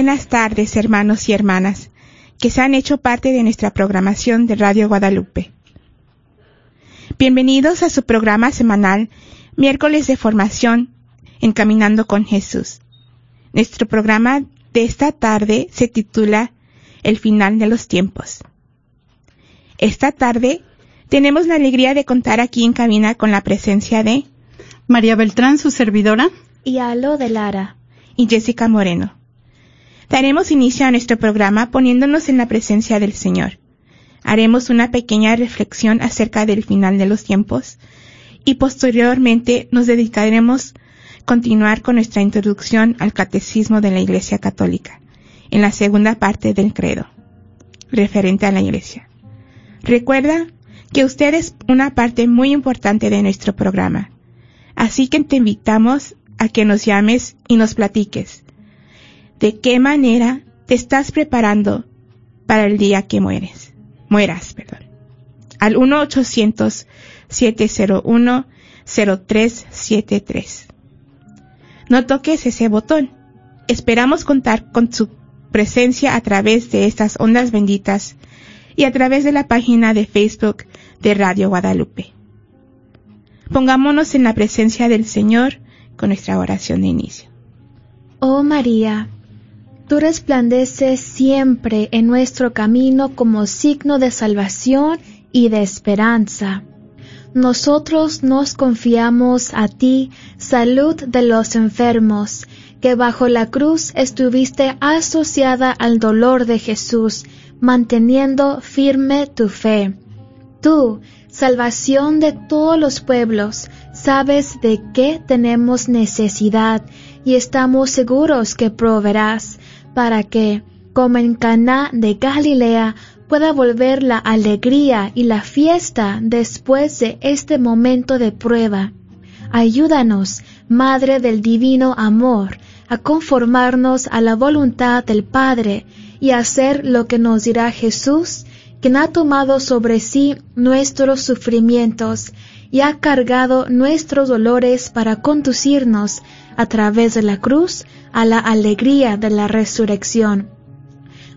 Buenas tardes, hermanos y hermanas, que se han hecho parte de nuestra programación de Radio Guadalupe. Bienvenidos a su programa semanal, miércoles de formación, Encaminando con Jesús. Nuestro programa de esta tarde se titula El final de los tiempos. Esta tarde tenemos la alegría de contar aquí en cabina con la presencia de María Beltrán, su servidora, y Alo de Lara, y Jessica Moreno. Daremos inicio a nuestro programa poniéndonos en la presencia del Señor. Haremos una pequeña reflexión acerca del final de los tiempos y posteriormente nos dedicaremos a continuar con nuestra introducción al Catecismo de la Iglesia Católica, en la segunda parte del credo, referente a la Iglesia. Recuerda que usted es una parte muy importante de nuestro programa, así que te invitamos a que nos llames y nos platiques de qué manera te estás preparando para el día que mueres, mueras, perdón. Al 1-800-701-0373. No toques ese botón. Esperamos contar con su presencia a través de estas ondas benditas y a través de la página de Facebook de Radio Guadalupe. Pongámonos en la presencia del Señor con nuestra oración de inicio. Oh María, Tú resplandeces siempre en nuestro camino como signo de salvación y de esperanza. nosotros nos confiamos a ti, salud de los enfermos, que bajo la cruz estuviste asociada al dolor de Jesús, manteniendo firme tu fe. Tú, salvación de todos los pueblos, sabes de qué tenemos necesidad y estamos seguros que proveerás para que, como en Caná de Galilea, pueda volver la alegría y la fiesta después de este momento de prueba. Ayúdanos, Madre del Divino Amor, a conformarnos a la voluntad del Padre y hacer lo que nos dirá Jesús, quien ha tomado sobre sí nuestros sufrimientos y ha cargado nuestros dolores para conducirnos a través de la cruz a la alegría de la resurrección.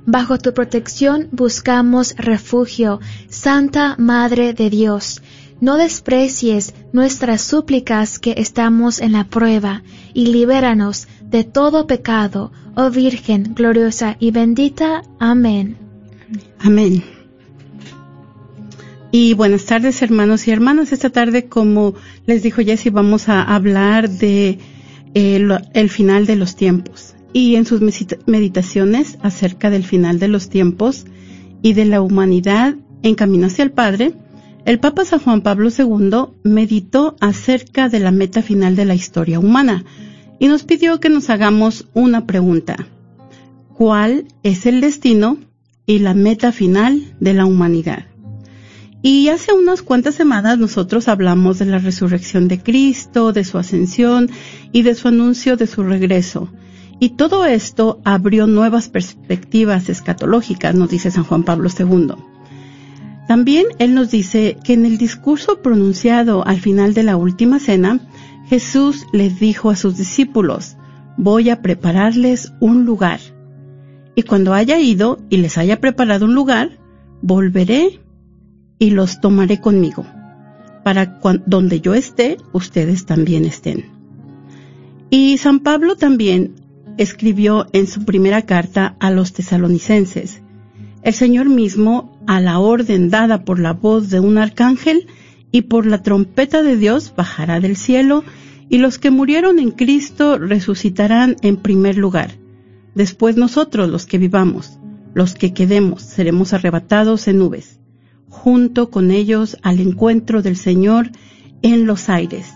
Bajo tu protección buscamos refugio, Santa Madre de Dios. No desprecies nuestras súplicas que estamos en la prueba, y libéranos de todo pecado, oh Virgen gloriosa y bendita. Amén. Amén. Y buenas tardes hermanos y hermanas. Esta tarde, como les dijo Jessy, vamos a hablar de eh, el final de los tiempos y en sus meditaciones acerca del final de los tiempos y de la humanidad en camino hacia el Padre, el Papa San Juan Pablo II meditó acerca de la meta final de la historia humana y nos pidió que nos hagamos una pregunta. ¿Cuál es el destino y la meta final de la humanidad? Y hace unas cuantas semanas nosotros hablamos de la resurrección de Cristo, de su ascensión y de su anuncio de su regreso. Y todo esto abrió nuevas perspectivas escatológicas, nos dice San Juan Pablo II. También él nos dice que en el discurso pronunciado al final de la última cena, Jesús les dijo a sus discípulos, voy a prepararles un lugar. Y cuando haya ido y les haya preparado un lugar, volveré y los tomaré conmigo, para donde yo esté, ustedes también estén. Y San Pablo también escribió en su primera carta a los tesalonicenses. El Señor mismo, a la orden dada por la voz de un arcángel y por la trompeta de Dios, bajará del cielo, y los que murieron en Cristo resucitarán en primer lugar. Después nosotros, los que vivamos, los que quedemos, seremos arrebatados en nubes, junto con ellos al encuentro del Señor en los aires.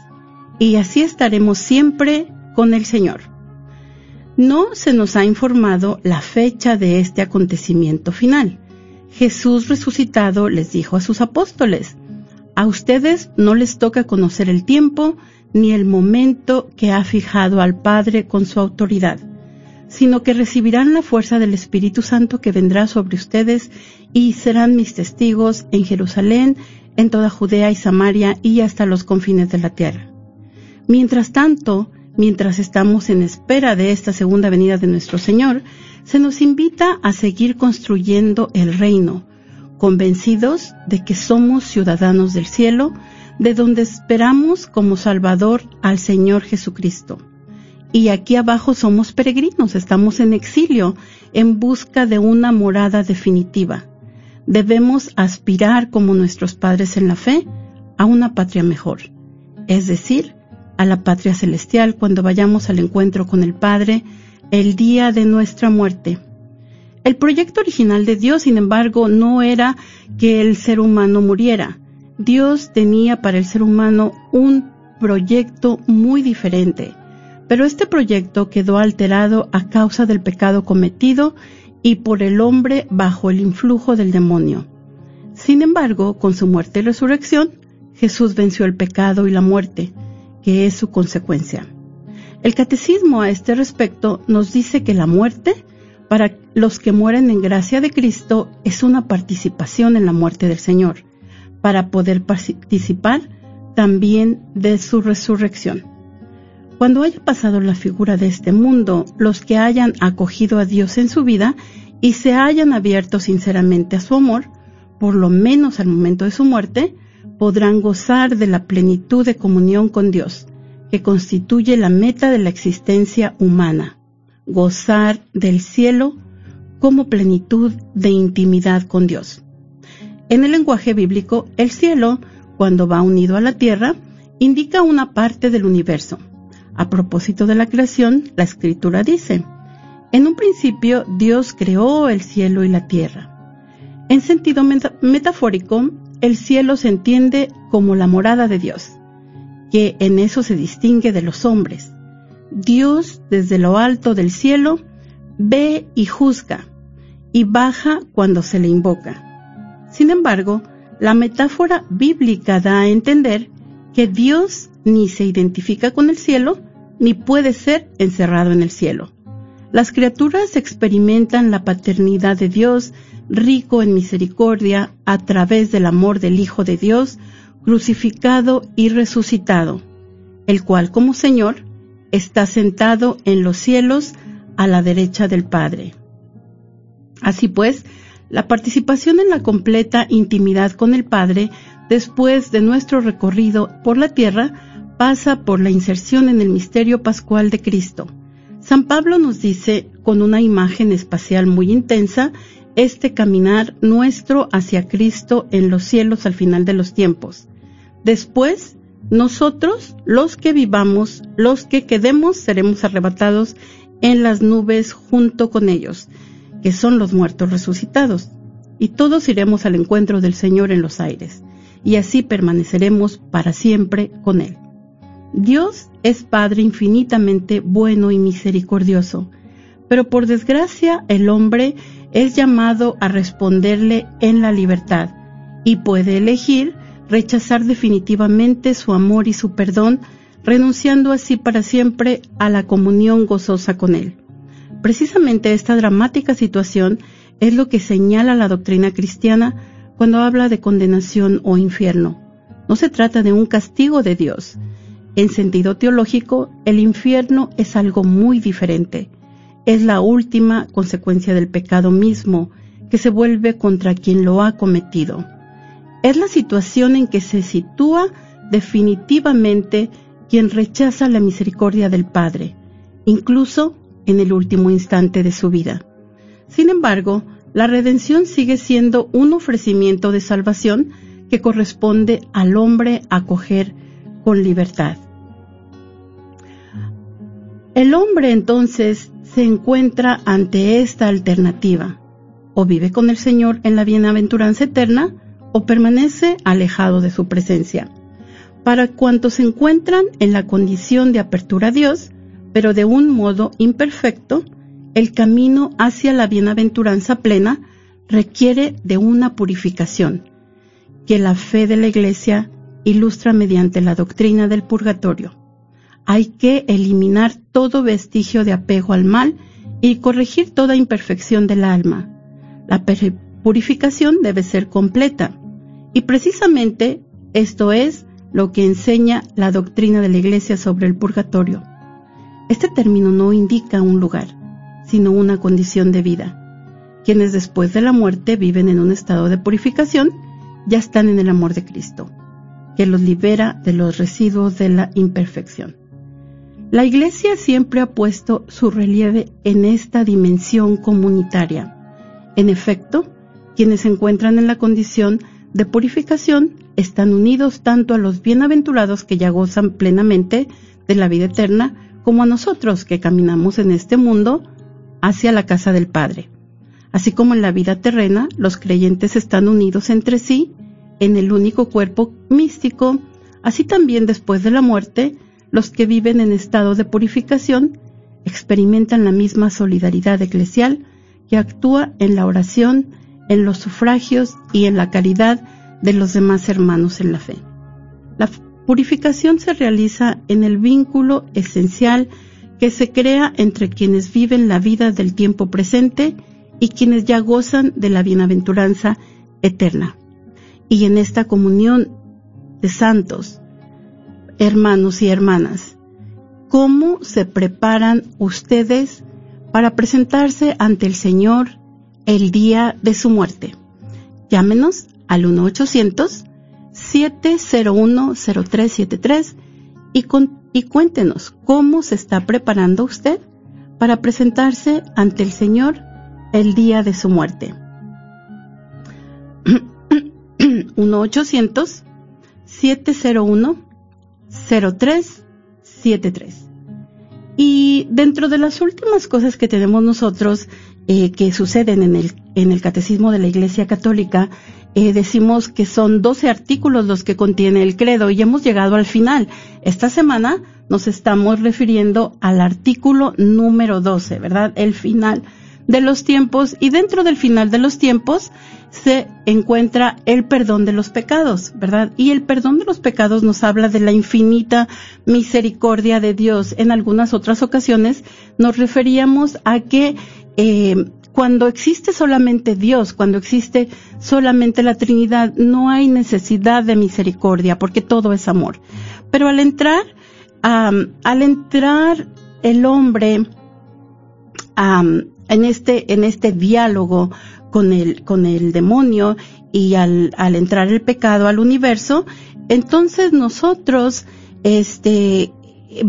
Y así estaremos siempre con el Señor. No se nos ha informado la fecha de este acontecimiento final. Jesús resucitado les dijo a sus apóstoles, a ustedes no les toca conocer el tiempo ni el momento que ha fijado al Padre con su autoridad, sino que recibirán la fuerza del Espíritu Santo que vendrá sobre ustedes y serán mis testigos en Jerusalén, en toda Judea y Samaria y hasta los confines de la tierra. Mientras tanto, mientras estamos en espera de esta segunda venida de nuestro Señor, se nos invita a seguir construyendo el reino, convencidos de que somos ciudadanos del cielo, de donde esperamos como Salvador al Señor Jesucristo. Y aquí abajo somos peregrinos, estamos en exilio, en busca de una morada definitiva. Debemos aspirar como nuestros padres en la fe a una patria mejor, es decir, a la patria celestial cuando vayamos al encuentro con el Padre el día de nuestra muerte. El proyecto original de Dios, sin embargo, no era que el ser humano muriera. Dios tenía para el ser humano un proyecto muy diferente, pero este proyecto quedó alterado a causa del pecado cometido y por el hombre bajo el influjo del demonio. Sin embargo, con su muerte y resurrección, Jesús venció el pecado y la muerte, que es su consecuencia. El catecismo a este respecto nos dice que la muerte, para los que mueren en gracia de Cristo, es una participación en la muerte del Señor, para poder participar también de su resurrección. Cuando haya pasado la figura de este mundo, los que hayan acogido a Dios en su vida y se hayan abierto sinceramente a su amor, por lo menos al momento de su muerte, podrán gozar de la plenitud de comunión con Dios, que constituye la meta de la existencia humana, gozar del cielo como plenitud de intimidad con Dios. En el lenguaje bíblico, el cielo cuando va unido a la tierra, indica una parte del universo. A propósito de la creación, la escritura dice, en un principio Dios creó el cielo y la tierra. En sentido metafórico, el cielo se entiende como la morada de Dios, que en eso se distingue de los hombres. Dios desde lo alto del cielo ve y juzga, y baja cuando se le invoca. Sin embargo, la metáfora bíblica da a entender que Dios ni se identifica con el cielo, ni puede ser encerrado en el cielo. Las criaturas experimentan la paternidad de Dios, rico en misericordia, a través del amor del Hijo de Dios, crucificado y resucitado, el cual como Señor está sentado en los cielos a la derecha del Padre. Así pues, la participación en la completa intimidad con el Padre después de nuestro recorrido por la tierra pasa por la inserción en el misterio pascual de Cristo. San Pablo nos dice, con una imagen espacial muy intensa, este caminar nuestro hacia Cristo en los cielos al final de los tiempos. Después, nosotros, los que vivamos, los que quedemos, seremos arrebatados en las nubes junto con ellos que son los muertos resucitados, y todos iremos al encuentro del Señor en los aires, y así permaneceremos para siempre con Él. Dios es Padre infinitamente bueno y misericordioso, pero por desgracia el hombre es llamado a responderle en la libertad y puede elegir rechazar definitivamente su amor y su perdón, renunciando así para siempre a la comunión gozosa con Él. Precisamente esta dramática situación es lo que señala la doctrina cristiana cuando habla de condenación o infierno. No se trata de un castigo de Dios. En sentido teológico, el infierno es algo muy diferente. Es la última consecuencia del pecado mismo que se vuelve contra quien lo ha cometido. Es la situación en que se sitúa definitivamente quien rechaza la misericordia del Padre, incluso en el último instante de su vida. Sin embargo, la redención sigue siendo un ofrecimiento de salvación que corresponde al hombre acoger con libertad. El hombre entonces se encuentra ante esta alternativa. O vive con el Señor en la bienaventuranza eterna o permanece alejado de su presencia. Para cuantos se encuentran en la condición de apertura a Dios, pero de un modo imperfecto, el camino hacia la bienaventuranza plena requiere de una purificación, que la fe de la Iglesia ilustra mediante la doctrina del purgatorio. Hay que eliminar todo vestigio de apego al mal y corregir toda imperfección del alma. La purificación debe ser completa y precisamente esto es lo que enseña la doctrina de la Iglesia sobre el purgatorio. Este término no indica un lugar, sino una condición de vida. Quienes después de la muerte viven en un estado de purificación ya están en el amor de Cristo, que los libera de los residuos de la imperfección. La Iglesia siempre ha puesto su relieve en esta dimensión comunitaria. En efecto, quienes se encuentran en la condición de purificación están unidos tanto a los bienaventurados que ya gozan plenamente de la vida eterna, como a nosotros que caminamos en este mundo hacia la casa del Padre. Así como en la vida terrena, los creyentes están unidos entre sí en el único cuerpo místico, así también después de la muerte, los que viven en estado de purificación experimentan la misma solidaridad eclesial que actúa en la oración, en los sufragios y en la caridad de los demás hermanos en la fe. La Purificación se realiza en el vínculo esencial que se crea entre quienes viven la vida del tiempo presente y quienes ya gozan de la bienaventuranza eterna. Y en esta comunión de santos, hermanos y hermanas, ¿cómo se preparan ustedes para presentarse ante el Señor el día de su muerte? Llámenos al 1 800 7010373 y, cuéntenos cómo se está preparando usted para presentarse ante el Señor el día de su muerte. 1 800 701-0373. Y dentro de las últimas cosas que tenemos nosotros eh, que suceden en el, en el Catecismo de la Iglesia Católica, eh, decimos que son 12 artículos los que contiene el credo y hemos llegado al final. Esta semana nos estamos refiriendo al artículo número 12, ¿verdad? El final de los tiempos y dentro del final de los tiempos se encuentra el perdón de los pecados, ¿verdad? Y el perdón de los pecados nos habla de la infinita misericordia de Dios. En algunas otras ocasiones nos referíamos a que eh, cuando existe solamente Dios, cuando existe solamente la Trinidad, no hay necesidad de misericordia porque todo es amor. Pero al entrar, al entrar el hombre en este, en este diálogo con el, con el demonio y al, al entrar el pecado al universo, entonces nosotros, este,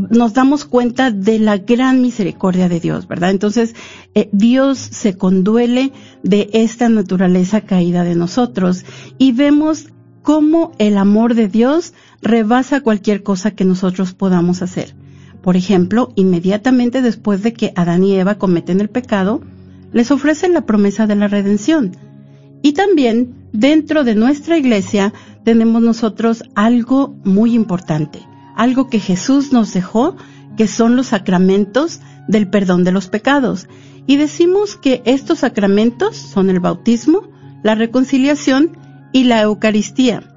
nos damos cuenta de la gran misericordia de Dios, ¿verdad? Entonces, eh, Dios se conduele de esta naturaleza caída de nosotros y vemos cómo el amor de Dios rebasa cualquier cosa que nosotros podamos hacer. Por ejemplo, inmediatamente después de que Adán y Eva cometen el pecado, les ofrecen la promesa de la redención. Y también dentro de nuestra iglesia tenemos nosotros algo muy importante, algo que Jesús nos dejó, que son los sacramentos del perdón de los pecados. Y decimos que estos sacramentos son el bautismo, la reconciliación y la Eucaristía.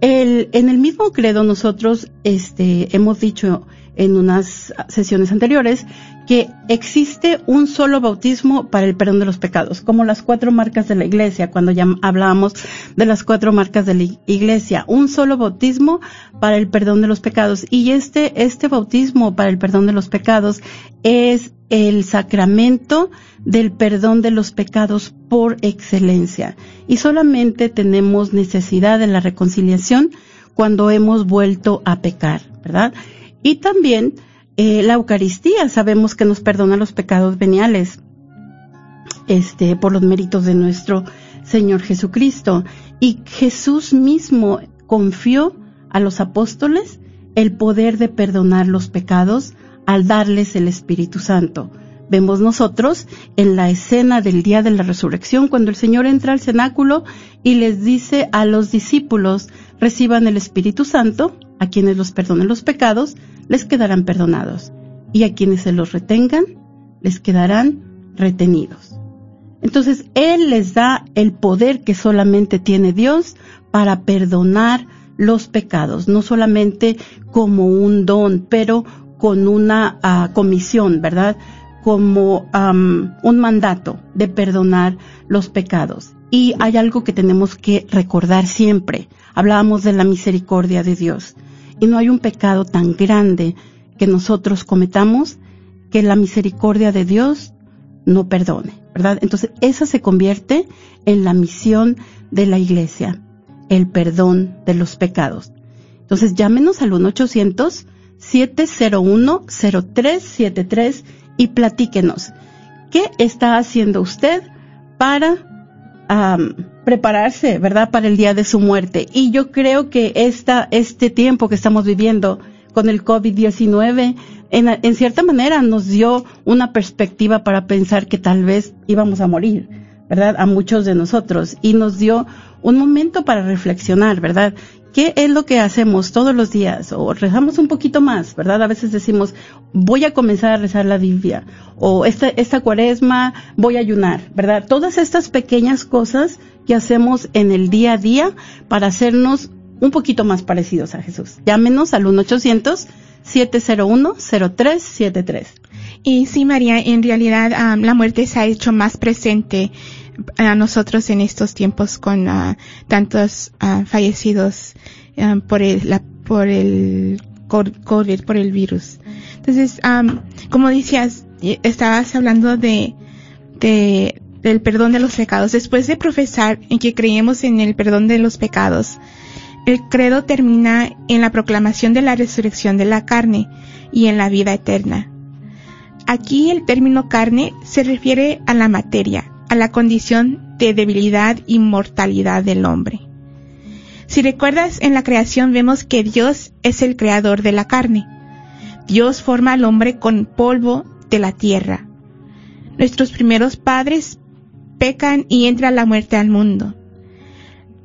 En el mismo credo nosotros este, hemos dicho en unas sesiones anteriores que existe un solo bautismo para el perdón de los pecados, como las cuatro marcas de la iglesia, cuando ya hablábamos de las cuatro marcas de la iglesia, un solo bautismo para el perdón de los pecados. Y este, este bautismo para el perdón de los pecados es el sacramento del perdón de los pecados por excelencia. Y solamente tenemos necesidad de la reconciliación cuando hemos vuelto a pecar, ¿verdad? Y también eh, la Eucaristía, sabemos que nos perdona los pecados veniales, este, por los méritos de nuestro Señor Jesucristo. Y Jesús mismo confió a los apóstoles el poder de perdonar los pecados al darles el Espíritu Santo. Vemos nosotros en la escena del día de la resurrección cuando el Señor entra al cenáculo y les dice a los discípulos, reciban el Espíritu Santo, a quienes los perdonen los pecados, les quedarán perdonados, y a quienes se los retengan, les quedarán retenidos. Entonces, Él les da el poder que solamente tiene Dios para perdonar los pecados, no solamente como un don, pero con una ah, comisión, ¿verdad? Como un mandato de perdonar los pecados. Y hay algo que tenemos que recordar siempre. Hablábamos de la misericordia de Dios. Y no hay un pecado tan grande que nosotros cometamos que la misericordia de Dios no perdone, ¿verdad? Entonces, esa se convierte en la misión de la iglesia, el perdón de los pecados. Entonces, llámenos al 1-800-701-0373 y platíquenos. ¿Qué está haciendo usted para prepararse, ¿verdad?, para el día de su muerte. Y yo creo que esta, este tiempo que estamos viviendo con el COVID-19, en, en cierta manera nos dio una perspectiva para pensar que tal vez íbamos a morir, ¿verdad?, a muchos de nosotros. Y nos dio un momento para reflexionar, ¿verdad? ¿Qué es lo que hacemos todos los días? O rezamos un poquito más, ¿verdad? A veces decimos, voy a comenzar a rezar la Biblia. O esta, esta cuaresma voy a ayunar, ¿verdad? Todas estas pequeñas cosas que hacemos en el día a día para hacernos un poquito más parecidos a Jesús. Llámenos al 1-800-701-0373. Y sí, María, en realidad la muerte se ha hecho más presente a nosotros en estos tiempos con uh, tantos fallecidos por el la, por el COVID, por el virus. Entonces, um, como decías, estabas hablando de, de del perdón de los pecados. Después de profesar en que creemos en el perdón de los pecados, el credo termina en la proclamación de la resurrección de la carne y en la vida eterna. Aquí el término carne se refiere a la materia, a la condición de debilidad y mortalidad del hombre. Si recuerdas, en la creación vemos que Dios es el creador de la carne. Dios forma al hombre con polvo de la tierra. Nuestros primeros padres pecan y entra la muerte al mundo.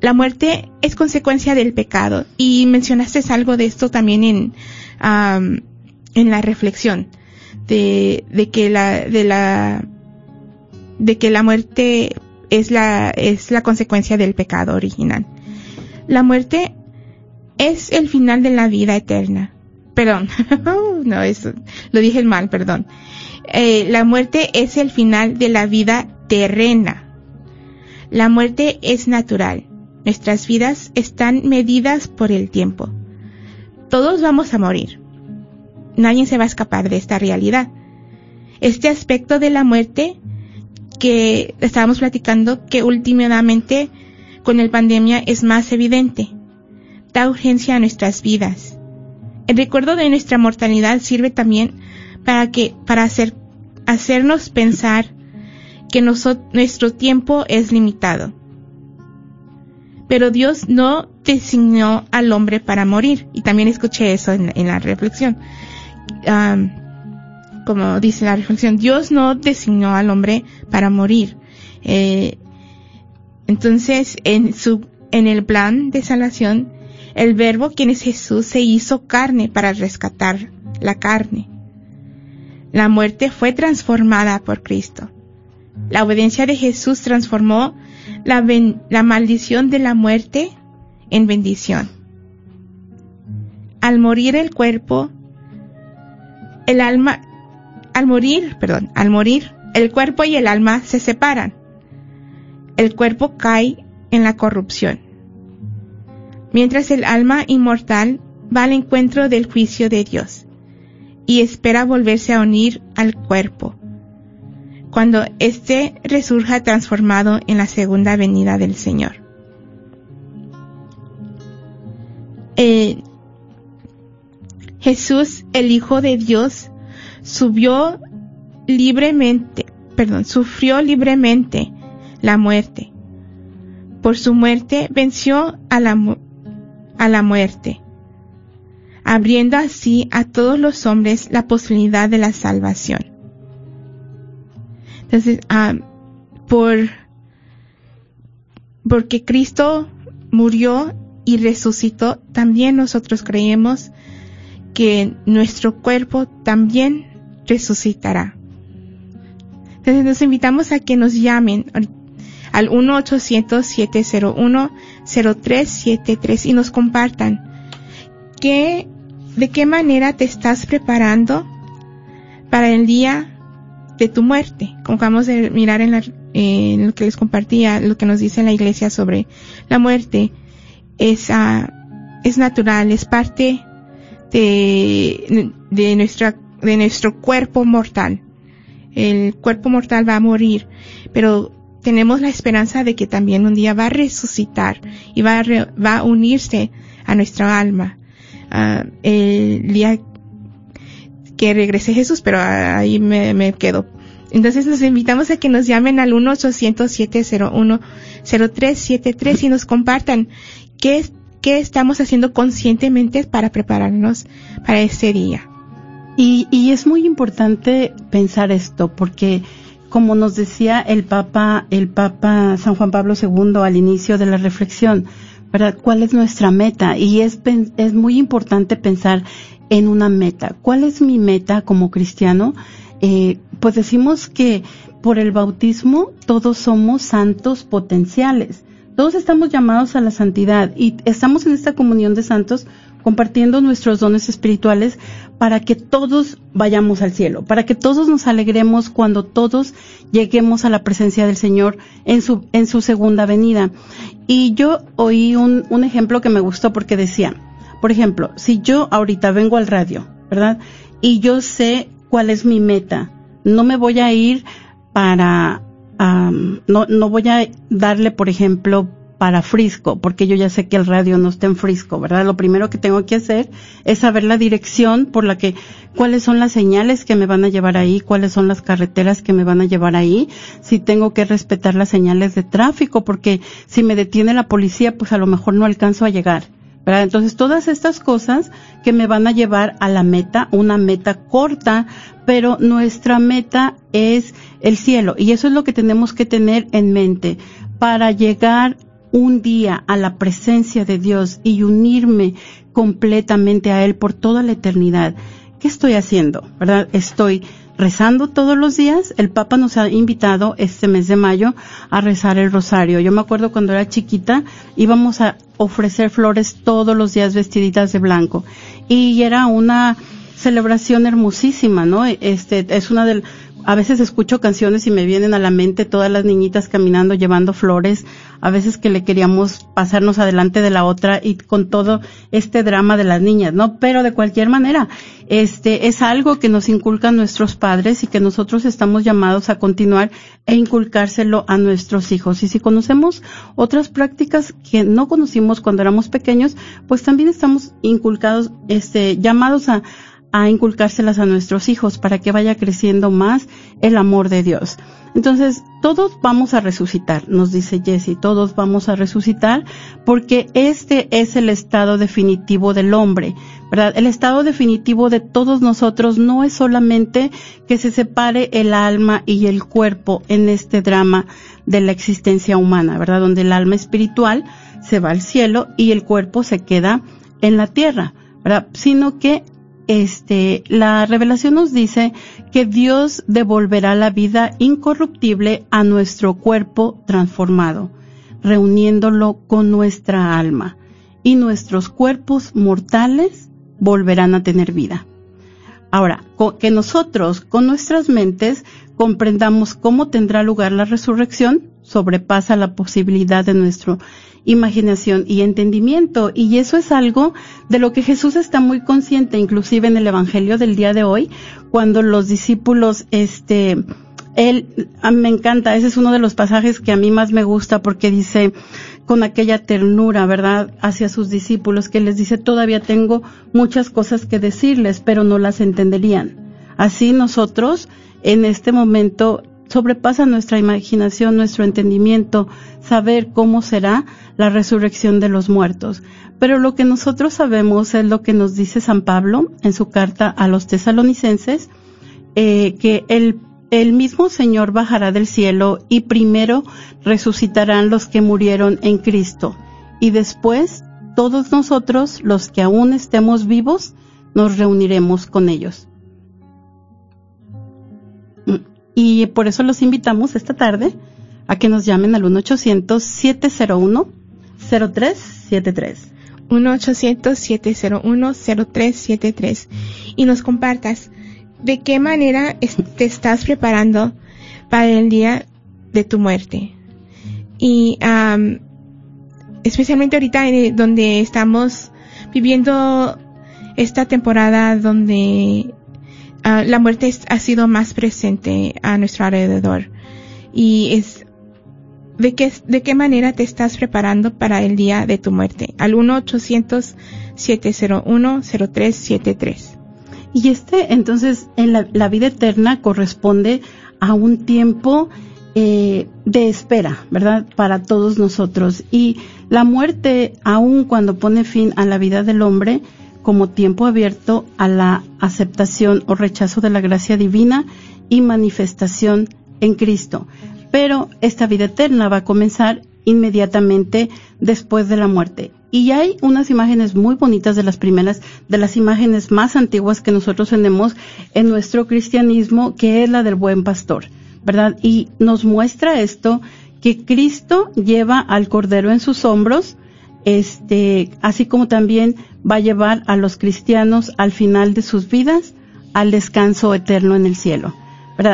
La muerte es consecuencia del pecado y mencionaste algo de esto también en, en la reflexión de, de que la, de la, de que la muerte es la, es la consecuencia del pecado original. La muerte es el final de la vida eterna. Perdón, no, eso, lo dije mal, perdón. Eh, la muerte es el final de la vida terrena. La muerte es natural. Nuestras vidas están medidas por el tiempo. Todos vamos a morir. Nadie se va a escapar de esta realidad. Este aspecto de la muerte que estábamos platicando que últimamente con el pandemia es más evidente. Da urgencia a nuestras vidas. El recuerdo de nuestra mortalidad sirve también para que, para hacer, hacernos pensar que nuestro tiempo es limitado. Pero Dios no designó al hombre para morir. Y también escuché eso en, la reflexión. como dice la reflexión, Dios no designó al hombre para morir. Eh, entonces, en su, en el plan de salvación, el verbo, quien es Jesús, se hizo carne para rescatar la carne. La muerte fue transformada por Cristo. La obediencia de Jesús transformó la, la maldición de la muerte en bendición. Al morir el cuerpo, el alma, al morir, perdón, al morir, el cuerpo y el alma se separan el cuerpo cae en la corrupción, mientras el alma inmortal va al encuentro del juicio de Dios y espera volverse a unir al cuerpo, cuando éste resurja transformado en la segunda venida del Señor. Jesús, el Hijo de Dios, subió libremente, perdón, sufrió libremente la muerte. Por su muerte venció a la, a la muerte, abriendo así a todos los hombres la posibilidad de la salvación. Entonces, ah, por, porque Cristo murió y resucitó, también nosotros creemos que nuestro cuerpo también resucitará. Entonces nos invitamos a que nos llamen al 1-800-701-0373 y nos compartan qué, de qué manera te estás preparando para el día de tu muerte. Como acabamos de mirar en, lo que les compartía, lo que nos dice la iglesia sobre la muerte, es, uh, es natural, es parte de, de, nuestra, de nuestro cuerpo mortal. El cuerpo mortal va a morir, pero tenemos la esperanza de que también un día va a resucitar y va a, va a unirse a nuestra alma. Ah, el día que regrese Jesús, pero ahí me, quedo. Entonces nos invitamos a que nos llamen al 1-800-701-0373 y nos compartan qué, qué estamos haciendo conscientemente para prepararnos para ese día. Y, y es muy importante pensar esto porque como nos decía el Papa, el Papa San Juan Pablo II al inicio de la reflexión. ¿Cuál es nuestra meta? Y es, es muy importante pensar en una meta. ¿Cuál es mi meta como cristiano? Eh, pues decimos que por el bautismo todos somos santos potenciales. Todos estamos llamados a la santidad y estamos en esta comunión de santos compartiendo nuestros dones espirituales para que todos vayamos al cielo, para que todos nos alegremos cuando todos lleguemos a la presencia del Señor en su, en su segunda venida. Y yo oí un, un ejemplo que me gustó porque decía, por ejemplo, si yo ahorita vengo al radio, ¿verdad? Y yo sé cuál es mi meta, no me voy a ir para, no, no voy a darle, por ejemplo, para Frisco, porque yo ya sé que el radio no está en Frisco, ¿verdad? Lo primero que tengo que hacer es saber la dirección por la que, cuáles son las señales que me van a llevar ahí, cuáles son las carreteras que me van a llevar ahí, si tengo que respetar las señales de tráfico, porque si me detiene la policía, pues a lo mejor no alcanzo a llegar. ¿Verdad? Entonces, todas estas cosas que me van a llevar a la meta, una meta corta, pero nuestra meta es el cielo. Y eso es lo que tenemos que tener en mente para llegar un día a la presencia de Dios y unirme completamente a Él por toda la eternidad. ¿Qué estoy haciendo? ¿Verdad? Estoy rezando todos los días. El Papa nos ha invitado este mes de mayo a rezar el rosario. Yo me acuerdo cuando era chiquita íbamos a ofrecer flores todos los días vestiditas de blanco y era una celebración hermosísima, ¿no? Este es una del a veces escucho canciones y me vienen a la mente todas las niñitas caminando llevando flores, a veces que le queríamos pasarnos adelante de la otra y con todo este drama de las niñas, ¿no? Pero de cualquier manera, este es algo que nos inculcan nuestros padres y que nosotros estamos llamados a continuar e inculcárselo a nuestros hijos. Y si conocemos otras prácticas que no conocimos cuando éramos pequeños, pues también estamos inculcados, este, llamados a a inculcárselas a nuestros hijos para que vaya creciendo más el amor de Dios. Entonces, todos vamos a resucitar, nos dice Jesse, todos vamos a resucitar porque este es el estado definitivo del hombre, ¿verdad? El estado definitivo de todos nosotros no es solamente que se separe el alma y el cuerpo en este drama de la existencia humana, ¿verdad? Donde el alma espiritual se va al cielo y el cuerpo se queda en la tierra, ¿verdad? Sino que este, la revelación nos dice que Dios devolverá la vida incorruptible a nuestro cuerpo transformado, reuniéndolo con nuestra alma, y nuestros cuerpos mortales volverán a tener vida. Ahora, que nosotros con nuestras mentes comprendamos cómo tendrá lugar la resurrección sobrepasa la posibilidad de nuestra imaginación y entendimiento. Y eso es algo de lo que Jesús está muy consciente, inclusive en el Evangelio del día de hoy, cuando los discípulos, este, él, me encanta, ese es uno de los pasajes que a mí más me gusta porque dice con aquella ternura, ¿verdad?, hacia sus discípulos, que les dice, todavía tengo muchas cosas que decirles, pero no las entenderían. Así nosotros, en este momento, sobrepasa nuestra imaginación, nuestro entendimiento, saber cómo será la resurrección de los muertos. Pero lo que nosotros sabemos es lo que nos dice San Pablo en su carta a los tesalonicenses, eh, que el, el mismo Señor bajará del cielo y primero resucitarán los que murieron en Cristo y después todos nosotros, los que aún estemos vivos, nos reuniremos con ellos. Y por eso los invitamos esta tarde a que nos llamen al 1-800-701-0373. 1-800-701-0373 y nos compartas de qué manera te estás preparando para el día de tu muerte. Y especialmente ahorita donde estamos viviendo esta temporada donde Ah, la muerte ha sido más presente a nuestro alrededor. Y es, ¿de qué, de qué manera te estás preparando para el día de tu muerte? Al 1-800-701-0373. Y este, entonces, en la, vida eterna corresponde a un tiempo eh, de espera, ¿verdad? Para todos nosotros. Y la muerte, aun cuando pone fin a la vida del hombre, como tiempo abierto a la aceptación o rechazo de la gracia divina y manifestación en Cristo. Pero esta vida eterna va a comenzar inmediatamente después de la muerte. Y hay unas imágenes muy bonitas de las primeras, de las imágenes más antiguas que nosotros tenemos en nuestro cristianismo, que es la del buen pastor, ¿verdad? Y nos muestra esto, que Cristo lleva al cordero en sus hombros, este, así como también va a llevar a los cristianos al final de sus vidas al descanso eterno en el cielo.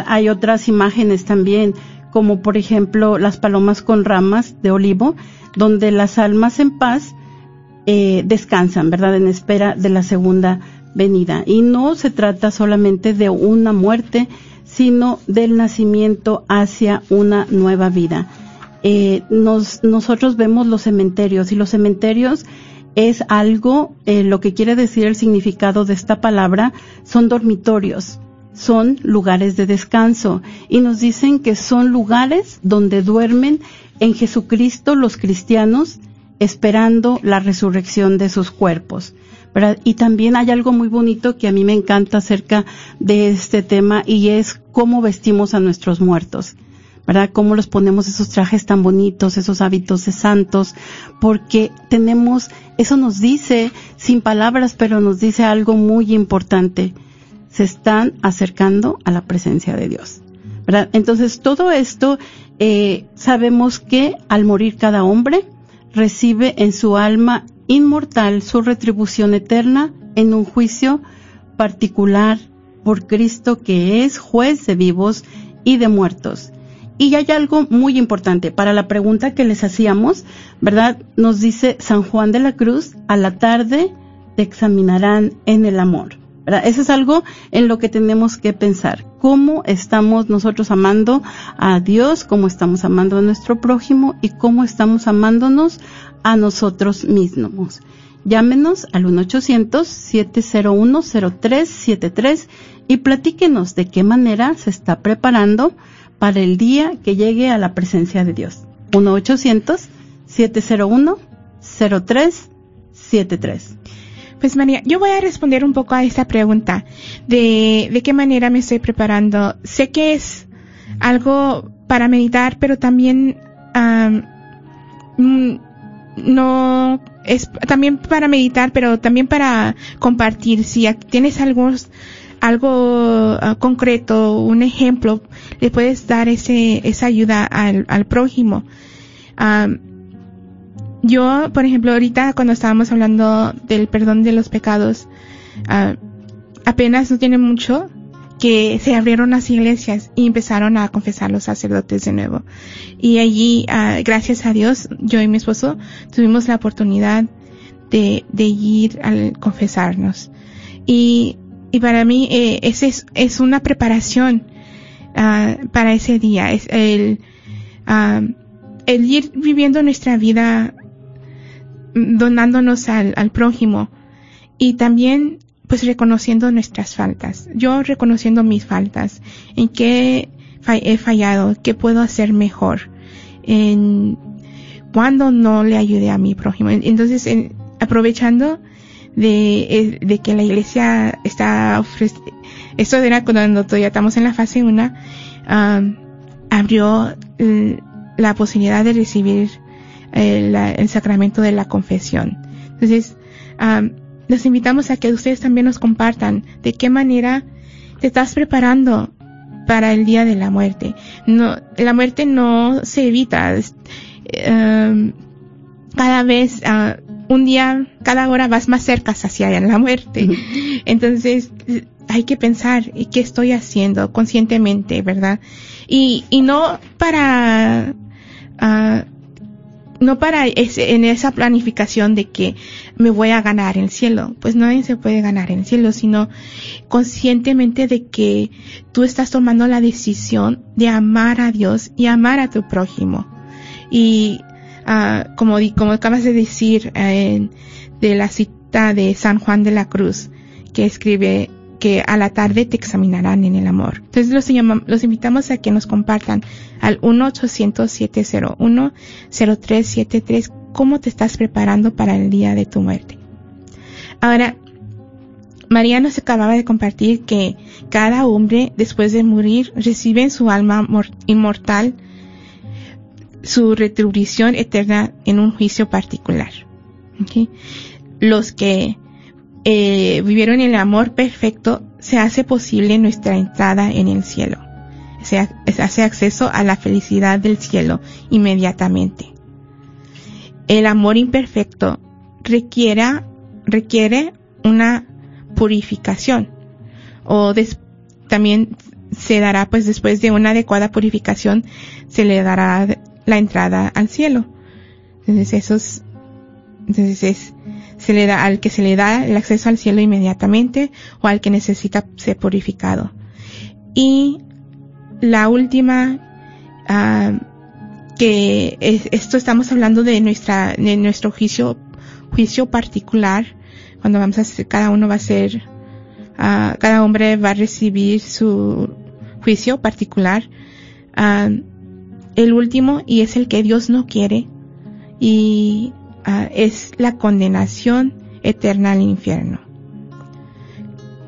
Hay otras imágenes también, como por ejemplo las palomas con ramas de olivo, donde las almas en paz eh, descansan, ¿verdad? En espera de la segunda venida. Y no se trata solamente de una muerte, sino del nacimiento hacia una nueva vida. Eh, nos, nosotros vemos los cementerios y los cementerios es algo, eh, lo que quiere decir el significado de esta palabra, son dormitorios, son lugares de descanso y nos dicen que son lugares donde duermen en Jesucristo los cristianos esperando la resurrección de sus cuerpos. Y también hay algo muy bonito que a mí me encanta acerca de este tema y es cómo vestimos a nuestros muertos. ¿Verdad? Cómo los ponemos esos trajes tan bonitos, esos hábitos de santos, porque tenemos, eso nos dice, sin palabras, pero nos dice algo muy importante. Se están acercando a la presencia de Dios. ¿verdad? Entonces, todo esto, eh, sabemos que al morir cada hombre, recibe en su alma inmortal su retribución eterna en un juicio particular por Cristo que es juez de vivos y de muertos. Y hay algo muy importante para la pregunta que les hacíamos, ¿verdad? Nos dice San Juan de la Cruz, a la tarde te examinarán en el amor. ¿verdad? Eso es algo en lo que tenemos que pensar. ¿Cómo estamos nosotros amando a Dios? ¿Cómo estamos amando a nuestro prójimo? ¿Y cómo estamos amándonos a nosotros mismos. Llámenos al 1-800-701-0373 y platíquenos de qué manera se está preparando para el día que llegue a la presencia de Dios. 1-800-701-0373. Pues María, yo voy a responder un poco a esta pregunta de, de qué manera me estoy preparando. Sé que es algo para meditar, pero también um, no es también para meditar, pero también para compartir. Si tienes algo, algo ah, concreto, un ejemplo, le puedes dar ese, esa ayuda al, al prójimo. yo, por ejemplo, ahorita cuando estábamos hablando del perdón de los pecados, ah, apenas no tiene mucho que se abrieron las iglesias y empezaron a confesar los sacerdotes de nuevo. Y allí, ah, gracias a Dios, yo y mi esposo tuvimos la oportunidad de, de ir al confesarnos. Y, y para mí eh, es, es, una preparación uh, para ese día. Es el, uh, el ir viviendo nuestra vida donándonos al, al prójimo y también pues reconociendo nuestras faltas. Yo reconociendo mis faltas, en qué he fallado, qué puedo hacer mejor, en cuando no le ayudé a mi prójimo. Entonces, aprovechando de, de, que la iglesia está ofreciendo, esto era cuando todavía estamos en la fase 1, abrió la posibilidad de recibir el, el, sacramento de la confesión. Entonces, los invitamos a que ustedes también nos compartan de qué manera te estás preparando para el día de la muerte. No, la muerte no se evita. Cada vez, uh, un día, cada hora vas más cerca hacia la muerte. Entonces, hay que pensar qué estoy haciendo conscientemente, ¿verdad? Y, y no para uh, no para ese, en esa planificación de que me voy a ganar el cielo, pues nadie se puede ganar el cielo, sino conscientemente de que tú estás tomando la decisión de amar a Dios y amar a tu prójimo. Y como, como acabas de decir eh, de la cita de San Juan de la Cruz, que escribe que a la tarde te examinarán en el amor. Entonces los, los invitamos a que nos compartan al 1-800-701-0373 cómo te estás preparando para el día de tu muerte. Ahora, María nos acababa de compartir que cada hombre después de morir recibe en su alma inmortal su retribución eterna en un juicio particular. Los que eh, vivieron el amor perfecto, se hace posible nuestra entrada en el cielo. Se, hace acceso a la felicidad del cielo inmediatamente. El amor imperfecto requiere, requiere una purificación o también se dará pues después de una adecuada purificación se le dará la entrada al cielo. Entonces eso es, entonces es se le da al que se le da el acceso al cielo inmediatamente o al que necesita ser purificado. Y la última, uh, que esto estamos hablando de nuestra, de nuestro juicio, juicio particular, cuando vamos a hacer, cada uno va a ser, uh, cada hombre va a recibir su juicio particular. Uh, el último, y es el que Dios no quiere, y uh, es la condenación eterna al infierno.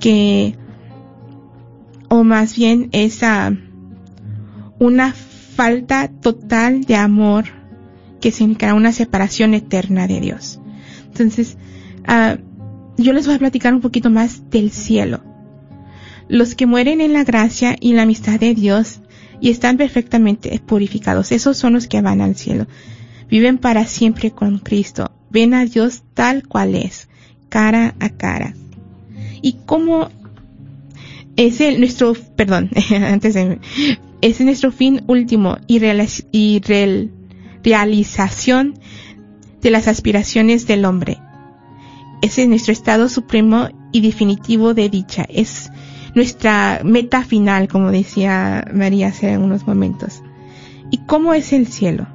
Que, o más bien esa, una falta total de amor que significará una separación eterna de Dios. Entonces, uh, yo les voy a platicar un poquito más del cielo. Los que mueren en la gracia y la amistad de Dios y están perfectamente purificados, esos son los que van al cielo. Viven para siempre con Cristo, ven a Dios tal cual es, cara a cara. Y como es el, nuestro, perdón, antes de, es nuestro fin último y, y realización de las aspiraciones del hombre ese es nuestro estado supremo y definitivo de dicha. Es nuestra meta final, como decía María hace unos momentos. ¿Y cómo es el cielo?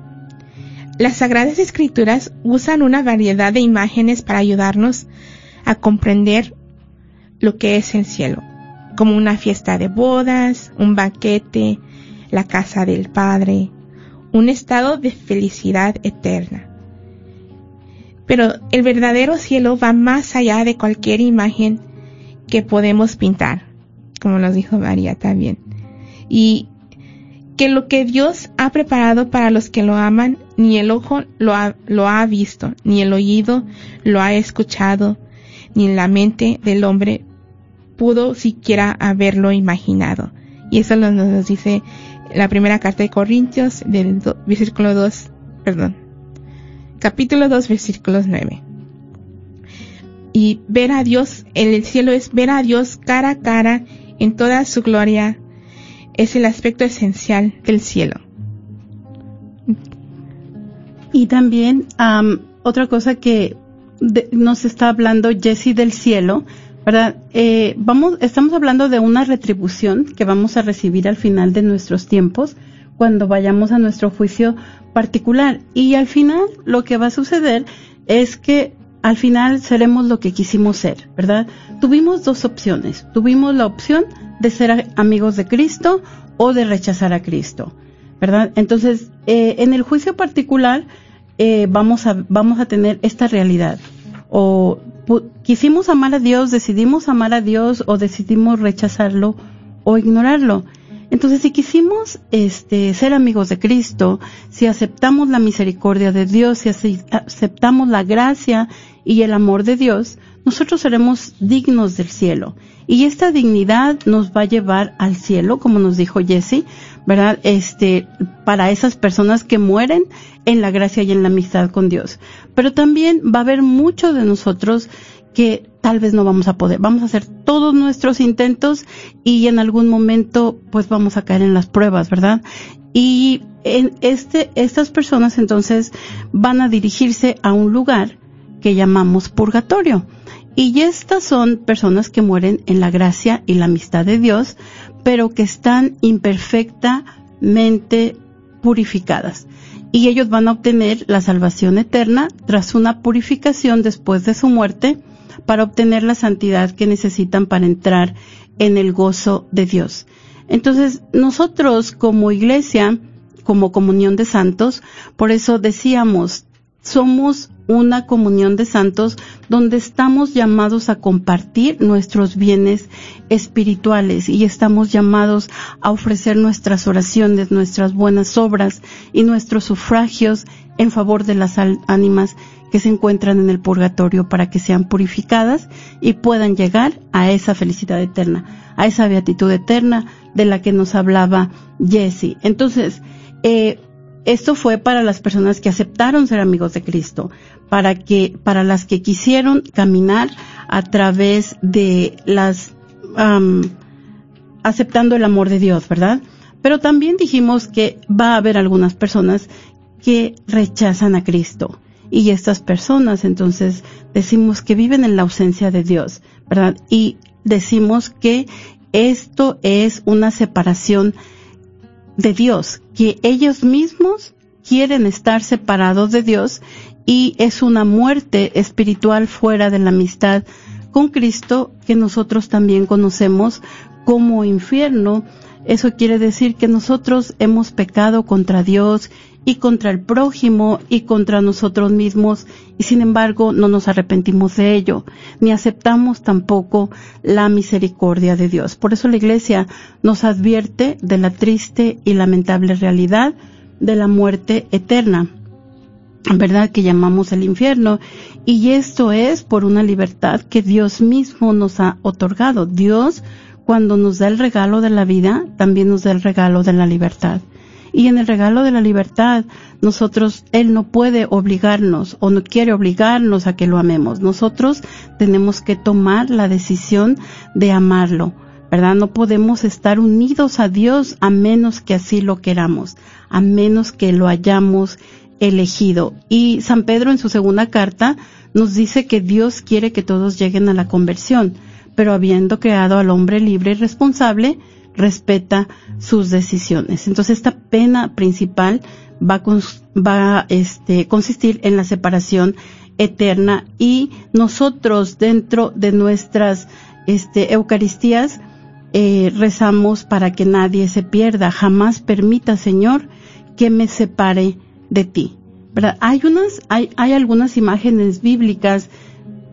Las Sagradas Escrituras usan una variedad de imágenes para ayudarnos a comprender lo que es el cielo, como una fiesta de bodas, un banquete, la casa del Padre, un estado de felicidad eterna. Pero el verdadero cielo va más allá de cualquier imagen que podemos pintar, como nos dijo María también. Y que lo que Dios ha preparado para los que lo aman, ni el ojo lo ha, visto, ni el oído lo ha escuchado, ni la mente del hombre pudo siquiera haberlo imaginado. Y eso nos dice la primera carta de Corintios del versículo 2, perdón, capítulo 2, versículos 9. Y ver a Dios en el cielo es ver a Dios cara a cara en toda su gloria. Es el aspecto esencial del cielo. Y también otra cosa que nos está hablando Jesse del cielo, ¿verdad? Eh, vamos, estamos hablando de una retribución que vamos a recibir al final de nuestros tiempos cuando vayamos a nuestro juicio particular. Y al final lo que va a suceder es que al final seremos lo que quisimos ser, ¿verdad? Tuvimos dos opciones. Tuvimos la opción de ser amigos de Cristo o de rechazar a Cristo, ¿verdad? Entonces, eh, en el juicio particular eh, vamos, a, vamos a tener esta realidad. O quisimos amar a Dios, decidimos amar a Dios o decidimos rechazarlo o ignorarlo. Entonces, si quisimos este, ser amigos de Cristo, si aceptamos la misericordia de Dios, si aceptamos la gracia y el amor de Dios, nosotros seremos dignos del cielo. Y esta dignidad nos va a llevar al cielo, como nos dijo Jesse, ¿verdad? Este, para esas personas que mueren en la gracia y en la amistad con Dios. Pero también va a haber muchos de nosotros que tal vez no vamos a poder. Vamos a hacer todos nuestros intentos y en algún momento pues vamos a caer en las pruebas, ¿verdad? Y en este, estas personas entonces van a dirigirse a un lugar que llamamos purgatorio. Y estas son personas que mueren en la gracia y la amistad de Dios, pero que están imperfectamente purificadas. Y ellos van a obtener la salvación eterna tras una purificación después de su muerte para obtener la santidad que necesitan para entrar en el gozo de Dios. Entonces, nosotros como iglesia, como comunión de santos, por eso decíamos, somos una comunión de santos donde estamos llamados a compartir nuestros bienes espirituales y estamos llamados a ofrecer nuestras oraciones, nuestras buenas obras y nuestros sufragios en favor de las ánimas que se encuentran en el purgatorio para que sean purificadas y puedan llegar a esa felicidad eterna, a esa beatitud eterna de la que nos hablaba Jesse. Entonces, eh, esto fue para las personas que aceptaron ser amigos de Cristo, para que, para las que quisieron caminar a través de las, aceptando el amor de Dios, ¿verdad? Pero también dijimos que va a haber algunas personas que rechazan a Cristo y estas personas entonces decimos que viven en la ausencia de Dios, ¿verdad? Y decimos que esto es una separación de Dios, que ellos mismos quieren estar separados de Dios y es una muerte espiritual fuera de la amistad con Cristo que nosotros también conocemos como infierno. Eso quiere decir que nosotros hemos pecado contra Dios y contra el prójimo y contra nosotros mismos y sin embargo no nos arrepentimos de ello, ni aceptamos tampoco la misericordia de Dios. Por eso la Iglesia nos advierte de la triste y lamentable realidad de la muerte eterna, ¿verdad? Que llamamos el infierno. Y esto es por una libertad que Dios mismo nos ha otorgado. Dios, cuando nos da el regalo de la vida, también nos da el regalo de la libertad. Y en el regalo de la libertad, nosotros, Él no puede obligarnos o no quiere obligarnos a que lo amemos. Nosotros tenemos que tomar la decisión de amarlo, ¿verdad? No podemos estar unidos a Dios a menos que así lo queramos, a menos que lo hayamos elegido. Y San Pedro en su segunda carta nos dice que Dios quiere que todos lleguen a la conversión, pero habiendo creado al hombre libre y responsable, respeta sus decisiones. Entonces esta pena principal va, va este, consistir en la separación eterna y nosotros dentro de nuestras este, Eucaristías eh, rezamos para que nadie se pierda. Jamás permita, Señor, que me separe de ti. Hay unas, hay, hay algunas imágenes bíblicas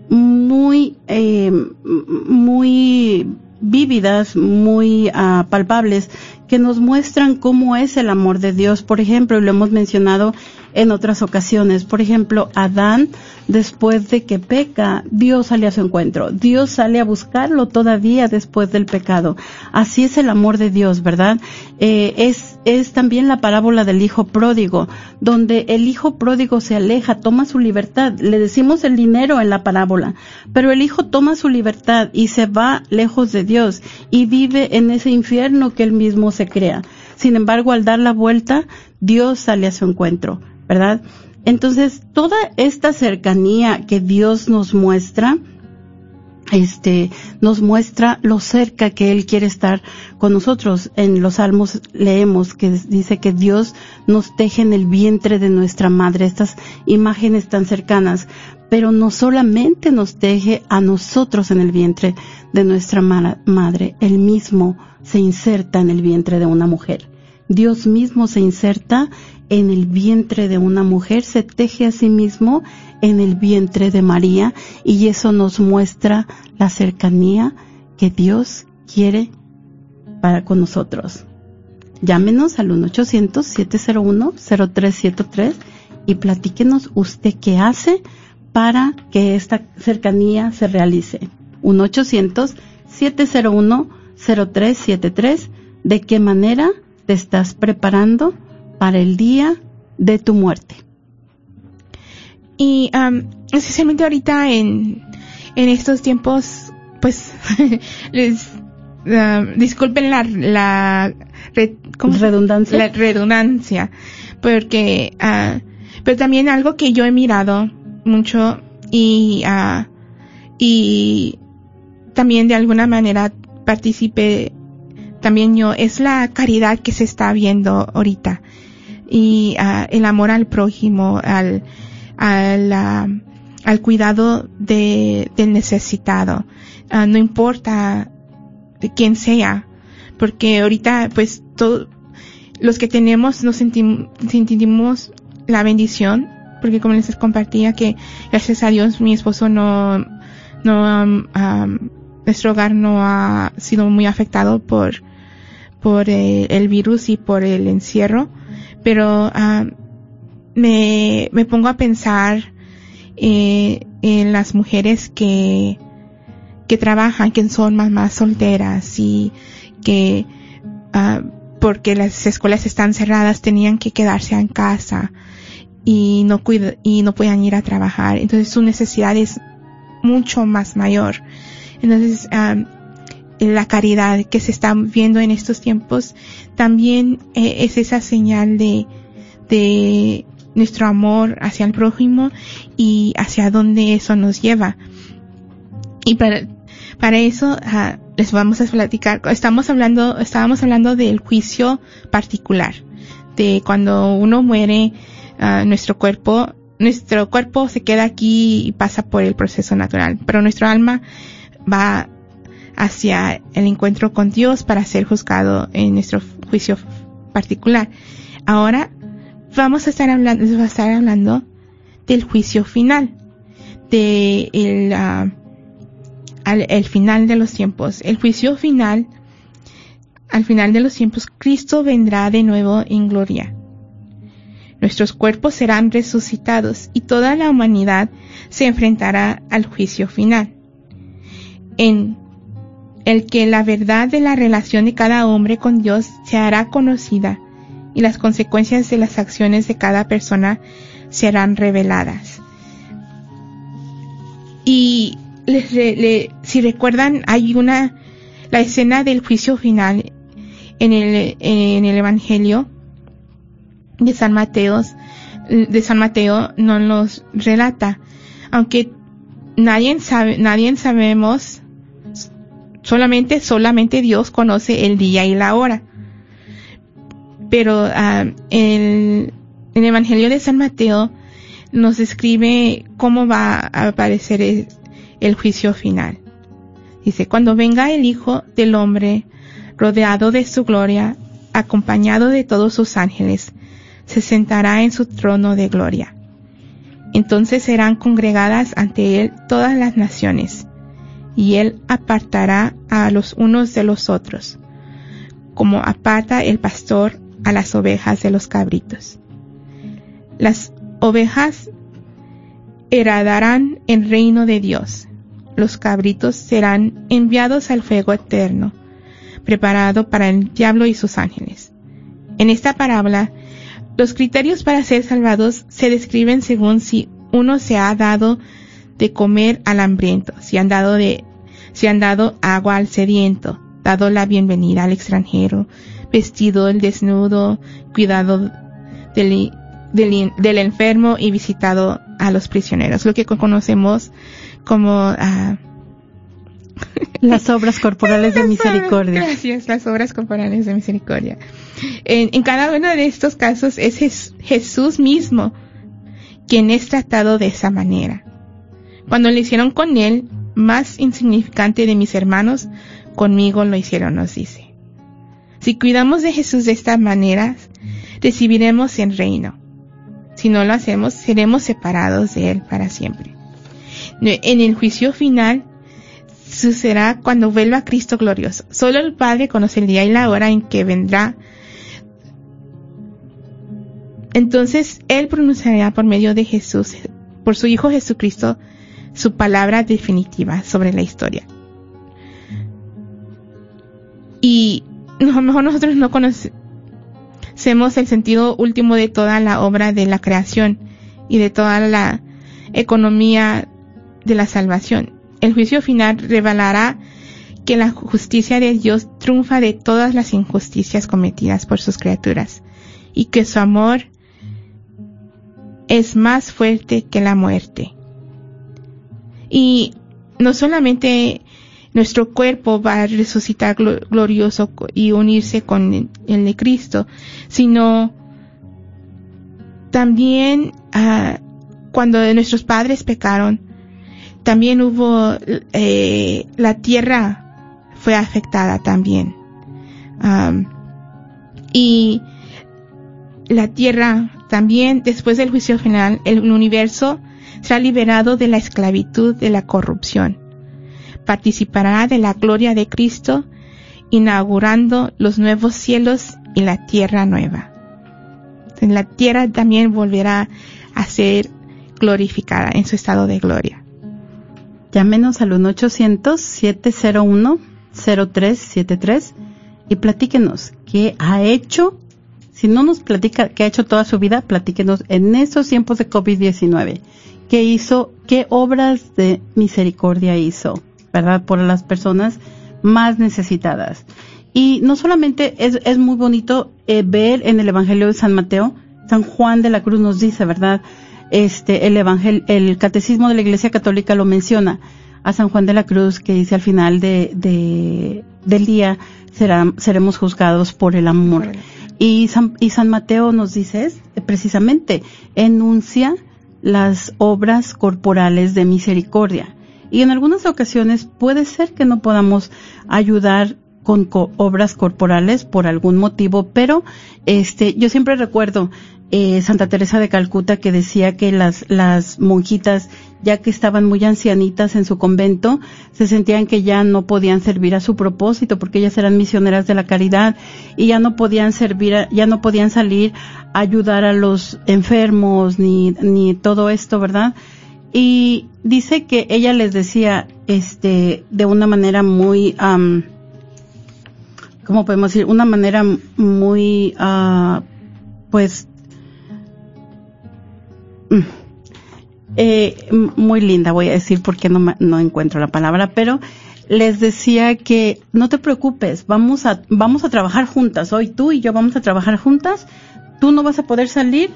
muy, eh, muy vívidas, muy uh, palpables, que nos muestran cómo es el amor de Dios. Por ejemplo, lo hemos mencionado en otras ocasiones. Por ejemplo, Adán, después de que peca, Dios sale a su encuentro. Dios sale a buscarlo todavía después del pecado. Así es el amor de Dios, ¿verdad? Eh, es, es también la parábola del hijo pródigo, donde el hijo pródigo se aleja, toma su libertad. Le decimos el dinero en la parábola, pero el hijo toma su libertad y se va lejos de Dios y vive en ese infierno que él mismo se crea. Sin embargo, al dar la vuelta, Dios sale a su encuentro. ¿Verdad? Entonces, toda esta cercanía que Dios nos muestra, este, nos muestra lo cerca que Él quiere estar con nosotros. En los Salmos leemos que dice que Dios nos teje en el vientre de nuestra madre, estas imágenes tan cercanas, pero no solamente nos teje a nosotros en el vientre de nuestra madre, Él mismo se inserta en el vientre de una mujer. Dios mismo se inserta en el vientre de una mujer, se teje a sí mismo en el vientre de María y eso nos muestra la cercanía que Dios quiere para con nosotros. Llámenos al 1-800-701-0373 y platíquenos usted qué hace para que esta cercanía se realice. 1-800-701-0373. ¿De qué manera te estás preparando para el día de tu muerte. Y especialmente ahorita en, en estos tiempos, pues les disculpen la, la redundancia. La redundancia, porque uh, pero también algo que yo he mirado mucho y uh, y también de alguna manera participé también yo es la caridad que se está viendo ahorita y uh, el amor al prójimo, al, al, al cuidado de, del necesitado. Uh, no importa de quién sea, porque ahorita pues todos los que tenemos nos sentimos, la bendición, porque como les compartía que gracias a Dios mi esposo no, no, nuestro hogar no ha sido muy afectado por, por eh, el virus y por el encierro pero uh, me, me pongo a pensar eh, en las mujeres que, que trabajan, que son mamás solteras y que uh, porque las escuelas están cerradas tenían que quedarse en casa y no y no puedan ir a trabajar. Entonces su necesidad es mucho más mayor. Entonces, uh, la caridad que se está viendo en estos tiempos también eh, es esa señal de, de nuestro amor hacia el prójimo y hacia dónde eso nos lleva. Y para, para eso uh, les vamos a platicar, estamos hablando, estábamos hablando del juicio particular, de cuando uno muere, ah, nuestro cuerpo, nuestro cuerpo se queda aquí y pasa por el proceso natural, pero nuestro alma va hacia el encuentro con Dios para ser juzgado en nuestro juicio particular. Ahora vamos a estar hablando, a estar hablando del juicio final, de el, ah, el final de los tiempos. El juicio final, al final de los tiempos, Cristo vendrá de nuevo en gloria. Nuestros cuerpos serán resucitados y toda la humanidad se enfrentará al juicio final. En el que la verdad de la relación de cada hombre con Dios se hará conocida y las consecuencias de las acciones de cada persona serán reveladas. Y si recuerdan, hay una, la escena del juicio final en el, en el Evangelio de San Mateo, de San Mateo no nos relata, aunque nadie sabe, nadie sabemos, solamente, solamente Dios conoce el día y la hora. Pero uh, el, el Evangelio de San Mateo nos describe cómo va a aparecer el, el juicio final. Dice, cuando venga el Hijo del Hombre, rodeado de su gloria, acompañado de todos sus ángeles, se sentará en su trono de gloria. Entonces serán congregadas ante él todas las naciones, y él apartará a los unos de los otros, como aparta el pastor a las ovejas de los cabritos. Las ovejas heredarán el reino de Dios. Los cabritos serán enviados al fuego eterno, preparado para el diablo y sus ángeles. En esta parábola, los criterios para ser salvados se describen según si uno se ha dado de comer al hambriento, si han dado de, si han dado agua al sediento, dado la bienvenida al extranjero, vestido el desnudo, cuidado del, del, enfermo y visitado a los prisioneros, lo que conocemos como ah, las obras corporales de misericordia. Gracias, las obras corporales de misericordia. En, en, cada uno de estos casos es Jesús mismo quien es tratado de esa manera. Cuando lo hicieron con él, más insignificante de mis hermanos, conmigo lo hicieron, nos dice. Si cuidamos de Jesús de esta manera, recibiremos el reino. Si no lo hacemos, seremos separados de Él para siempre. En el juicio final, sucederá cuando vuelva Cristo glorioso. Solo el Padre conoce el día y la hora en que vendrá. Entonces Él pronunciará por medio de Jesús, por su Hijo Jesucristo, su palabra definitiva sobre la historia. Y a lo mejor nosotros no conocemos el sentido último de toda la obra de la creación y de toda la economía de la salvación. El juicio final revelará que la justicia de Dios triunfa de todas las injusticias cometidas por sus criaturas y que su amor es más fuerte que la muerte. Y no solamente nuestro cuerpo va a resucitar glorioso y unirse con el de Cristo, sino también ah, cuando nuestros padres pecaron, también hubo eh, la tierra fue afectada también. Y la tierra también después del juicio final el universo será liberado de la esclavitud de la corrupción participará de la gloria de Cristo, inaugurando los nuevos cielos y la tierra nueva. En la tierra también volverá a ser glorificada en su estado de gloria. Llámenos al 1-800-701-0373 y platíquenos qué ha hecho. Si no nos platica qué ha hecho toda su vida, platíquenos en estos tiempos de COVID-19. ¿Qué hizo? ¿Qué obras de misericordia hizo? ¿verdad? Por las personas más necesitadas. Y no solamente es, es muy bonito eh, ver en el Evangelio de San Mateo, San Juan de la Cruz nos dice, ¿verdad? Este, el Evangelio, el Catecismo de la Iglesia Católica lo menciona a San Juan de la Cruz que dice al final de, de del día será, seremos juzgados por el amor. Y San, y San Mateo nos dice precisamente, enuncia las obras corporales de misericordia. Y en algunas ocasiones puede ser que no podamos ayudar con obras corporales por algún motivo, pero este, yo siempre recuerdo eh, Santa Teresa de Calcuta que decía que las, las monjitas, ya que estaban muy ancianitas en su convento, se sentían que ya no podían servir a su propósito porque ellas eran misioneras de la caridad y ya no podían servir, ya no podían salir a ayudar a los enfermos ni, ni todo esto, ¿verdad? Y dice que ella les decía, este, de una manera muy, um, ¿cómo podemos decir? Una manera muy, uh, pues, mm, eh, muy linda, voy a decir porque no, no encuentro la palabra, pero les decía que no te preocupes, vamos a, vamos a trabajar juntas. Hoy tú y yo vamos a trabajar juntas. Tú no vas a poder salir,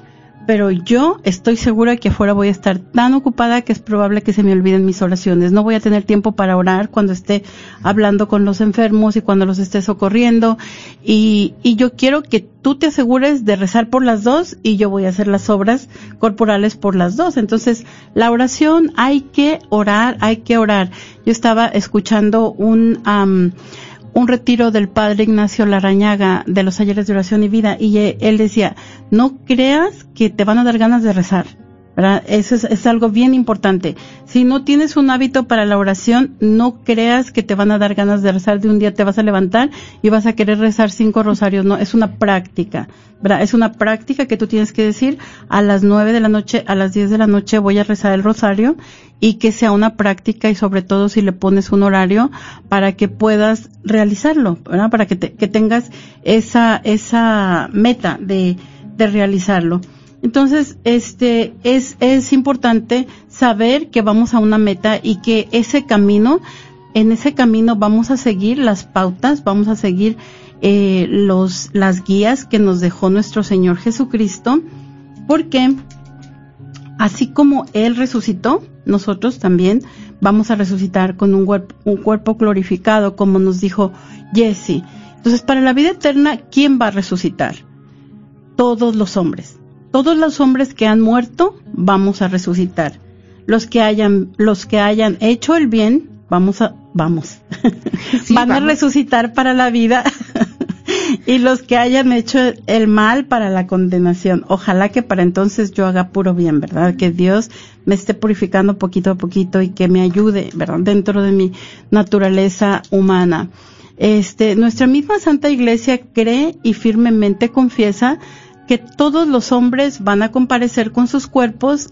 pero yo estoy segura que afuera voy a estar tan ocupada que es probable que se me olviden mis oraciones. No voy a tener tiempo para orar cuando esté hablando con los enfermos y cuando los esté socorriendo. Y, y yo quiero que tú te asegures de rezar por las dos y yo voy a hacer las obras corporales por las dos. Entonces, la oración hay que orar, hay que orar. Yo estaba escuchando un, un retiro del padre Ignacio Larañaga de los talleres de oración y vida y él decía, no creas que te van a dar ganas de rezar. ¿Verdad? Eso es, es, algo bien importante. Si no tienes un hábito para la oración, no creas que te van a dar ganas de rezar. De un día te vas a levantar y vas a querer rezar cinco rosarios. No, es una práctica. ¿verdad? Es una práctica que tú tienes que decir a las nueve de la noche, a las diez de la noche voy a rezar el rosario y que sea una práctica y sobre todo si le pones un horario para que puedas realizarlo. Para que, te, que tengas esa, esa meta de, de realizarlo. Entonces, este, es, importante saber que vamos a una meta y que ese camino, en ese camino vamos a seguir las pautas, vamos a seguir eh, los, las guías que nos dejó nuestro Señor Jesucristo, porque así como Él resucitó, nosotros también vamos a resucitar con un cuerpo glorificado, como nos dijo Jesse. Entonces, para la vida eterna, ¿quién va a resucitar? Todos los hombres. Todos los hombres que han muerto, vamos a resucitar. Los que hayan, los que hayan hecho el bien, vamos a, vamos, sí, van vamos. a resucitar para la vida y los que hayan hecho el mal para la condenación. Ojalá que para entonces yo haga puro bien, ¿verdad? Que Dios me esté purificando poquito a poquito y que me ayude, ¿verdad? Dentro de mi naturaleza humana. Este, nuestra misma Santa Iglesia cree y firmemente confiesa que todos los hombres van a comparecer con sus cuerpos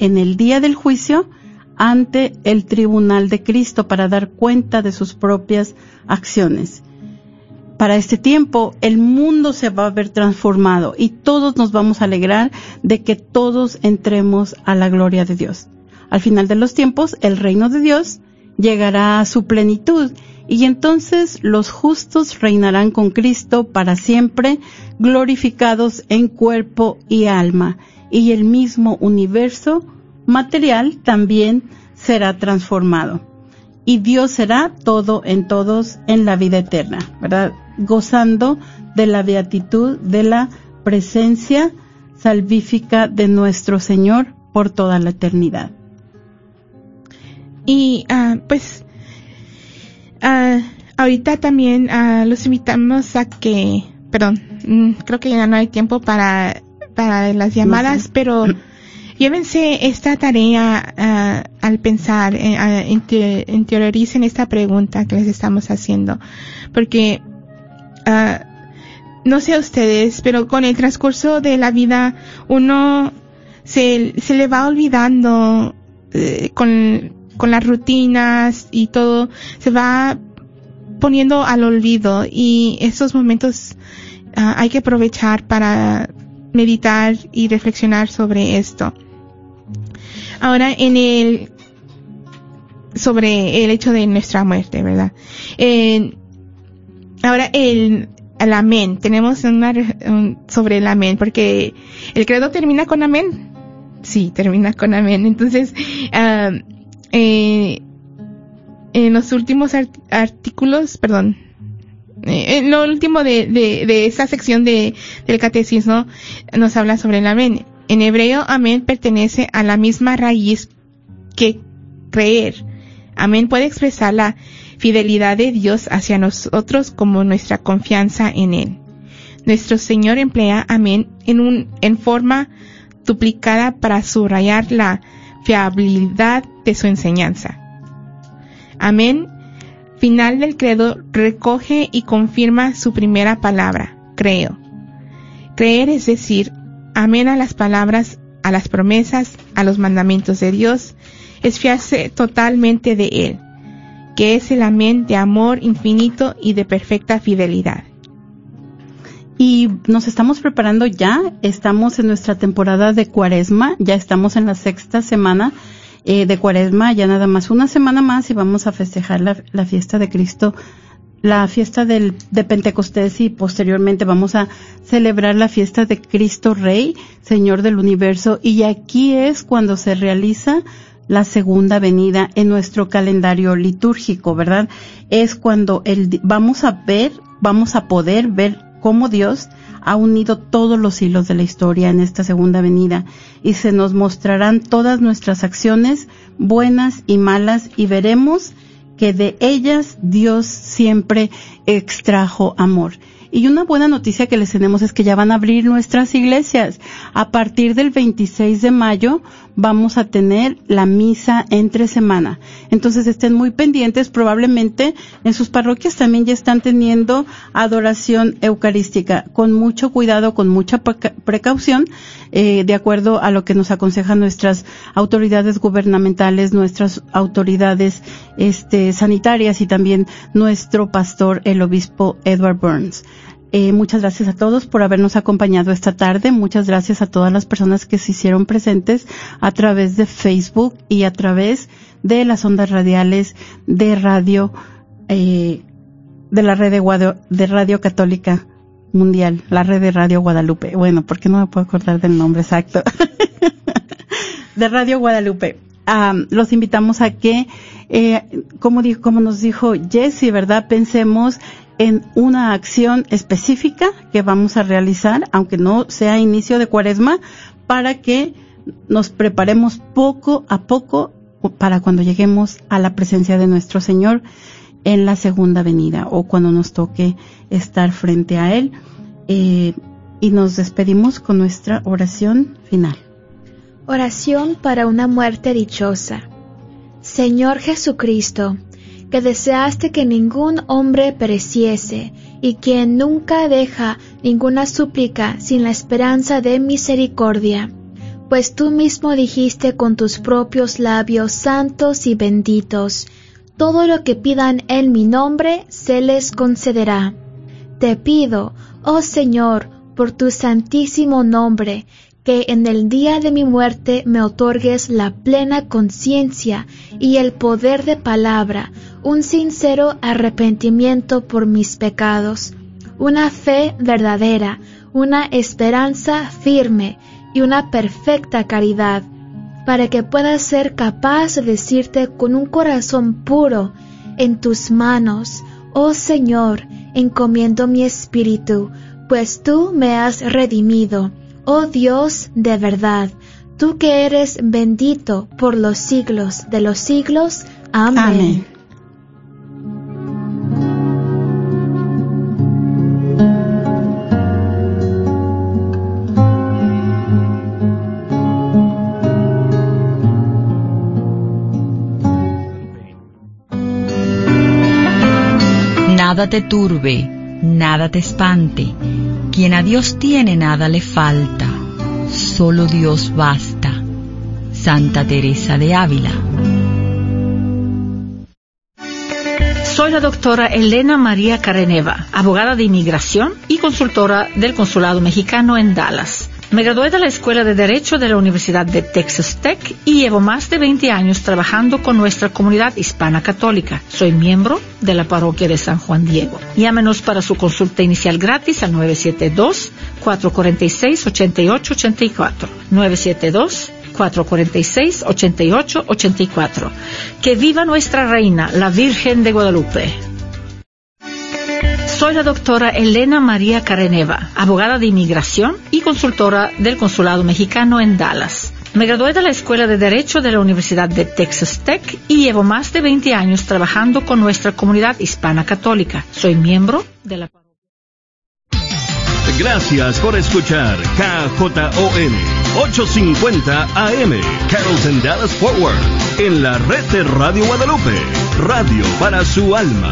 en el día del juicio ante el tribunal de Cristo para dar cuenta de sus propias acciones. Para este tiempo el mundo se va a ver transformado y todos nos vamos a alegrar de que todos entremos a la gloria de Dios. Al final de los tiempos el reino de Dios llegará a su plenitud y entonces los justos reinarán con Cristo para siempre, glorificados en cuerpo y alma, y el mismo universo material también será transformado. Y Dios será todo en todos en la vida eterna, ¿verdad? Gozando de la beatitud, de la presencia salvífica de nuestro Señor por toda la eternidad. Y uh, pues uh, ahorita también uh, los invitamos a que, perdón, mm, creo que ya no hay tiempo para, para las llamadas, no sé. pero llévense esta tarea uh, al pensar, eh, interioricen esta pregunta que les estamos haciendo, porque uh, no sé a ustedes, pero con el transcurso de la vida uno se, se le va olvidando eh, con, con las rutinas y todo, se va poniendo al olvido y estos momentos uh, hay que aprovechar para meditar y reflexionar sobre esto. Ahora en el sobre el hecho de nuestra muerte, ¿verdad? Ahora el, amén, tenemos una un, sobre el amén, porque el credo termina con amén. Sí, termina con amén. Entonces, uh, eh, en los últimos art artículos, perdón, eh, lo último de, de, de esta sección de, del catecismo nos habla sobre el amén. En hebreo, amén pertenece a la misma raíz que creer. Amén puede expresar la fidelidad de Dios hacia nosotros como nuestra confianza en Él. Nuestro Señor emplea amén en, un, en forma duplicada para subrayar la fiabilidad de su enseñanza. Amén, final del credo, recoge y confirma su primera palabra, creo. Creer es decir, amén a las palabras, a las promesas, a los mandamientos de Dios, es fiarse totalmente de Él, que es el amén de amor infinito y de perfecta fidelidad. Y nos estamos preparando ya, estamos en nuestra temporada de cuaresma, ya estamos en la sexta semana eh, de cuaresma, ya nada más una semana más y vamos a festejar la, la fiesta de Cristo, la fiesta del, de Pentecostés y posteriormente vamos a celebrar la fiesta de Cristo Rey, Señor del Universo. Y aquí es cuando se realiza la segunda venida en nuestro calendario litúrgico, ¿verdad? Es cuando el, vamos a ver, vamos a poder ver cómo Dios ha unido todos los hilos de la historia en esta segunda venida y se nos mostrarán todas nuestras acciones, buenas y malas, y veremos que de ellas Dios siempre extrajo amor. Y una buena noticia que les tenemos es que ya van a abrir nuestras iglesias. A partir del 26 de mayo vamos a tener la misa entre semana. Entonces estén muy pendientes, probablemente en sus parroquias también ya están teniendo adoración eucarística, con mucho cuidado, con mucha precaución, eh, de acuerdo a lo que nos aconsejan nuestras autoridades gubernamentales, nuestras autoridades este, sanitarias y también nuestro pastor, el obispo Edward Burns. Eh, muchas gracias a todos por habernos acompañado esta tarde. Muchas gracias a todas las personas que se hicieron presentes a través de Facebook y a través de las ondas radiales de radio, eh, de la red de, de Radio Católica Mundial, la red de Radio Guadalupe. Bueno, porque no me puedo acordar del nombre exacto. de Radio Guadalupe. los invitamos a que, eh, como, dijo, como nos dijo Jesse, ¿verdad? Pensemos en una acción específica que vamos a realizar, aunque no sea inicio de cuaresma, para que nos preparemos poco a poco para cuando lleguemos a la presencia de nuestro Señor en la segunda venida o cuando nos toque estar frente a Él. Eh, y nos despedimos con nuestra oración final. Oración para una muerte dichosa. Señor Jesucristo, que deseaste que ningún hombre pereciese, y quien nunca deja ninguna súplica sin la esperanza de misericordia. Pues tú mismo dijiste con tus propios labios santos y benditos, todo lo que pidan en mi nombre se les concederá. Te pido, oh Señor, por tu santísimo nombre, que en el día de mi muerte me otorgues la plena conciencia y el poder de palabra, un sincero arrepentimiento por mis pecados, una fe verdadera, una esperanza firme y una perfecta caridad, para que pueda ser capaz de decirte con un corazón puro, en tus manos, oh Señor, encomiendo mi espíritu, pues tú me has redimido Oh Dios de verdad, tú que eres bendito por los siglos de los siglos. Amén. Nada te turbe, nada te espante quien a Dios tiene nada le falta, solo Dios basta. Santa Teresa de Ávila. Soy la doctora Elena María Careneva, abogada de inmigración y consultora del Consulado Mexicano en Dallas. Me gradué de la Escuela de Derecho de la Universidad de Texas Tech y llevo más de 20 años trabajando con nuestra comunidad hispana católica. Soy miembro de la parroquia de San Juan Diego. Llámenos para su consulta inicial gratis al 972-446-8884. 972-446-8884. Que viva nuestra reina, la Virgen de Guadalupe. Soy la doctora Elena María Careneva, abogada de inmigración y consultora del Consulado Mexicano en Dallas. Me gradué de la Escuela de Derecho de la Universidad de Texas Tech y llevo más de 20 años trabajando con nuestra comunidad hispana católica. Soy miembro de la Gracias por escuchar KJON 850 AM Carrollton Dallas Forward en la red de Radio Guadalupe, radio para su alma.